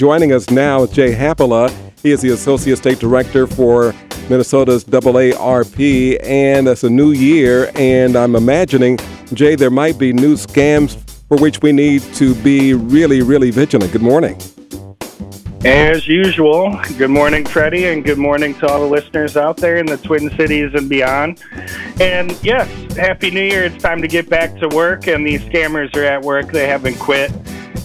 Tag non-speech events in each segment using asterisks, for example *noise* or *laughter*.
Joining us now is Jay Haapala. He is the Associate State Director for Minnesota's AARP, and it's a new year, and I'm imagining, Jay, there might be new scams for which we need to be really, really vigilant. Good morning. As usual, good morning, Freddie, and good morning to all the listeners out there in the Twin Cities and beyond. And yes, Happy New Year. It's time to get back to work, and these scammers are at work. They haven't quit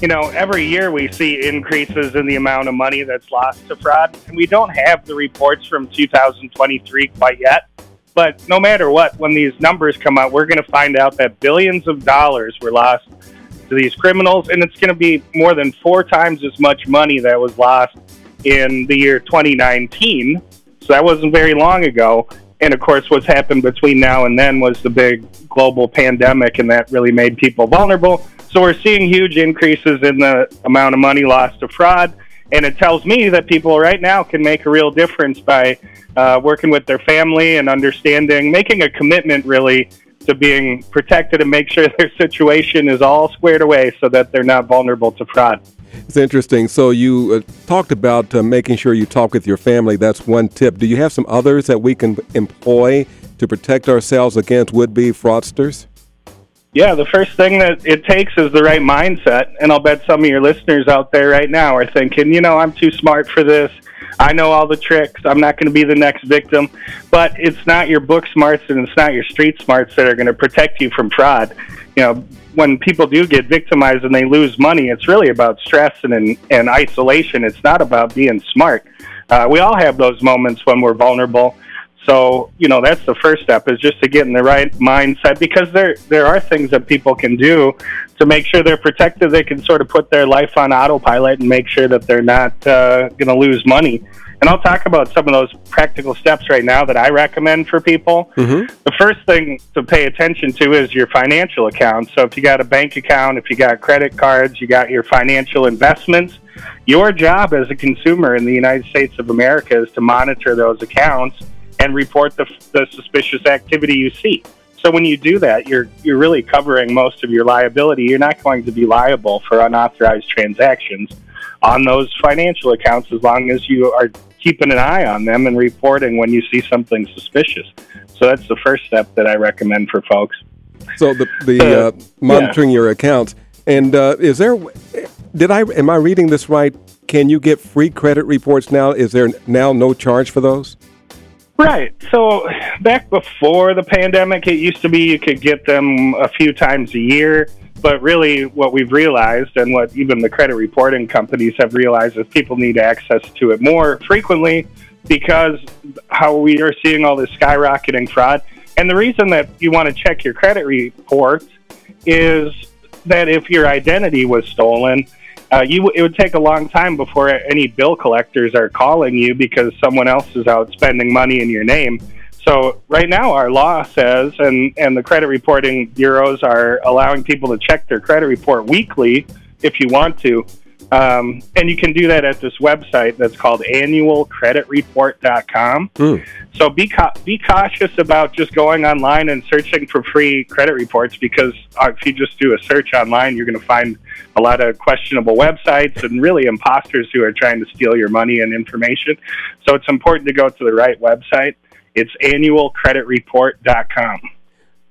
you know, every year we see increases in the amount of money that's lost to fraud. And we don't have the reports from 2023 quite yet. But no matter what, when these numbers come out, we're going to find out that billions of dollars were lost to these criminals. And it's going to be more than four times as much money that was lost in the year 2019. So that wasn't very long ago. And of course, what's happened between now and then was the big global pandemic, and that really made people vulnerable. So we're seeing huge increases in the amount of money lost to fraud. And it tells me that people right now can make a real difference by uh, working with their family and understanding, making a commitment really to being protected and make sure *laughs* their situation is all squared away so that they're not vulnerable to fraud. It's interesting. So you uh, talked about uh, making sure you talk with your family. That's one tip. Do you have some others that we can employ to protect ourselves against would-be fraudsters? Yeah, the first thing that it takes is the right mindset. And I'll bet some of your listeners out there right now are thinking, you know, I'm too smart for this. I know all the tricks. I'm not going to be the next victim. But it's not your book smarts and it's not your street smarts that are going to protect you from fraud. You know, when people do get victimized and they lose money, it's really about stress and, and isolation. It's not about being smart. Uh, we all have those moments when we're vulnerable so, you know, that's the first step is just to get in the right mindset because there there are things that people can do to make sure they're protected. They can sort of put their life on autopilot and make sure that they're not uh, going to lose money. And I'll talk about some of those practical steps right now that I recommend for people. Mm-hmm. The first thing to pay attention to is your financial account. So if you got a bank account, if you got credit cards, you got your financial investments, your job as a consumer in the United States of America is to monitor those accounts and report the, the suspicious activity you see. So when you do that, you're you're really covering most of your liability. You're not going to be liable for unauthorized transactions on those financial accounts as long as you are keeping an eye on them and reporting when you see something suspicious. So that's the first step that I recommend for folks. So the the uh, monitoring yeah. your accounts and uh, is there did I am I reading this right? Can you get free credit reports now? Is there now no charge for those? Right. So back before the pandemic, it used to be you could get them a few times a year. But really, what we've realized, and what even the credit reporting companies have realized, is people need access to it more frequently because how we are seeing all this skyrocketing fraud. And the reason that you want to check your credit report is that if your identity was stolen, uh, you it would take a long time before any bill collectors are calling you because someone else is out spending money in your name. So right now, our law says, and and the credit reporting bureaus are allowing people to check their credit report weekly if you want to. Um, and you can do that at this website that's called annualcreditreport.com. Mm. So be ca- be cautious about just going online and searching for free credit reports because uh, if you just do a search online, you're going to find a lot of questionable websites and really imposters who are trying to steal your money and information. So it's important to go to the right website. It's annualcreditreport.com.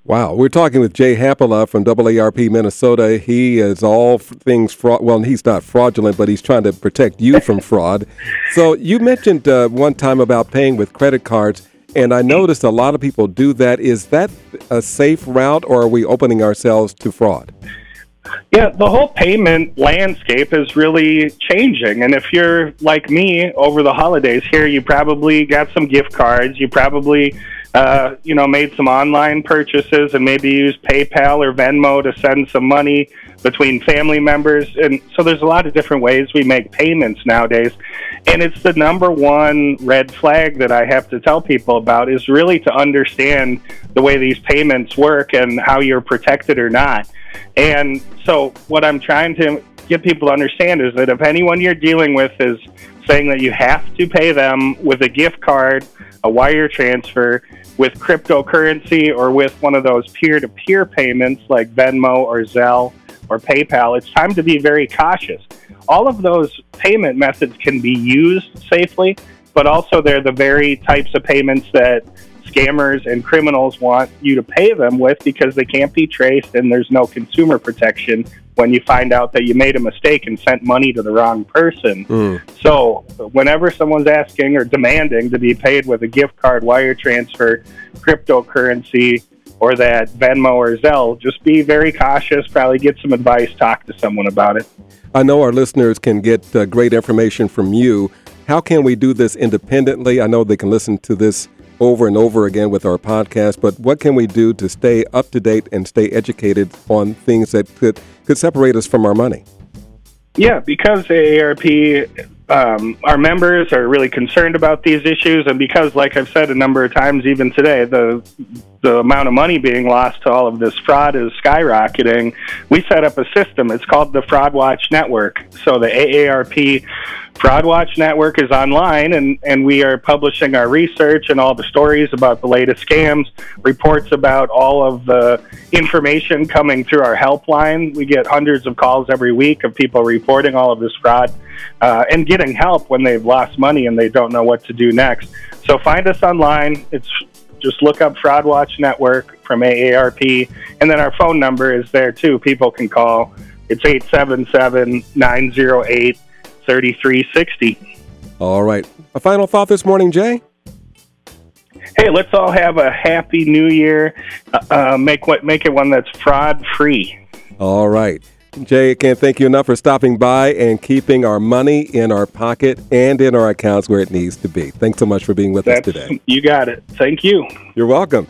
Wow, we're talking with Jay Haapala from AARP Minnesota. He is all things fraud. Well, he's not fraudulent, but he's trying to protect you from *laughs* fraud. So you mentioned uh, one time about paying with credit cards, and I noticed a lot of people do that. Is that a safe route, or are we opening ourselves to fraud? Yeah, the whole payment landscape is really changing. And if you're like me over the holidays here, you probably got some gift cards. You probably uh, you know, made some online purchases and maybe used PayPal or Venmo to send some money between family members. And so there's a lot of different ways we make payments nowadays. And it's the number one red flag that I have to tell people about is really to understand the way these payments work and how you're protected or not. And so what I'm trying to get people to understand is that if anyone you're dealing with is saying that you have to pay them with a gift card, a wire transfer, with cryptocurrency or with one of those peer to peer payments like Venmo or Zelle or PayPal, it's time to be very cautious. all of those payment methods can be used safely, but also they're the very types of payments that scammers and criminals want you to pay them with because they can't be traced and there's no consumer protection when you find out that you made a mistake and sent money to the wrong person. Mm. So, whenever someone's asking or demanding to be paid with a gift card, wire transfer, cryptocurrency, or that Venmo or Zelle, just be very cautious, probably get some advice, talk to someone about it. I know our listeners can get uh, great information from you. How can we do this independently? I know they can listen to this over and over again with our podcast, but what can we do to stay up to date and stay educated on things that could, could separate us from our money? Yeah, because AARP, um, our members are really concerned about these issues, and because, like I've said a number of times, even today, the the amount of money being lost to all of this fraud is skyrocketing. We set up a system. It's called the Fraud Watch Network. So the AARP Fraud Watch Network is online, and, and we are publishing our research and all the stories about the latest scams, reports about all of the information coming through our helpline. We get hundreds of calls every week of people reporting all of this fraud uh, and getting help when they've lost money and they don't know what to do next. So find us online. It's just look up Fraud Watch Network from AARP, and then our phone number is there too. People can call. It's 877 908 3360. All right. A final thought this morning, Jay? Hey, let's all have a happy new year. Uh, uh make what make it one that's fraud free. All right. Jay, I can't thank you enough for stopping by and keeping our money in our pocket and in our accounts where it needs to be. Thanks so much for being with That's, us today. You got it. Thank you. You're welcome.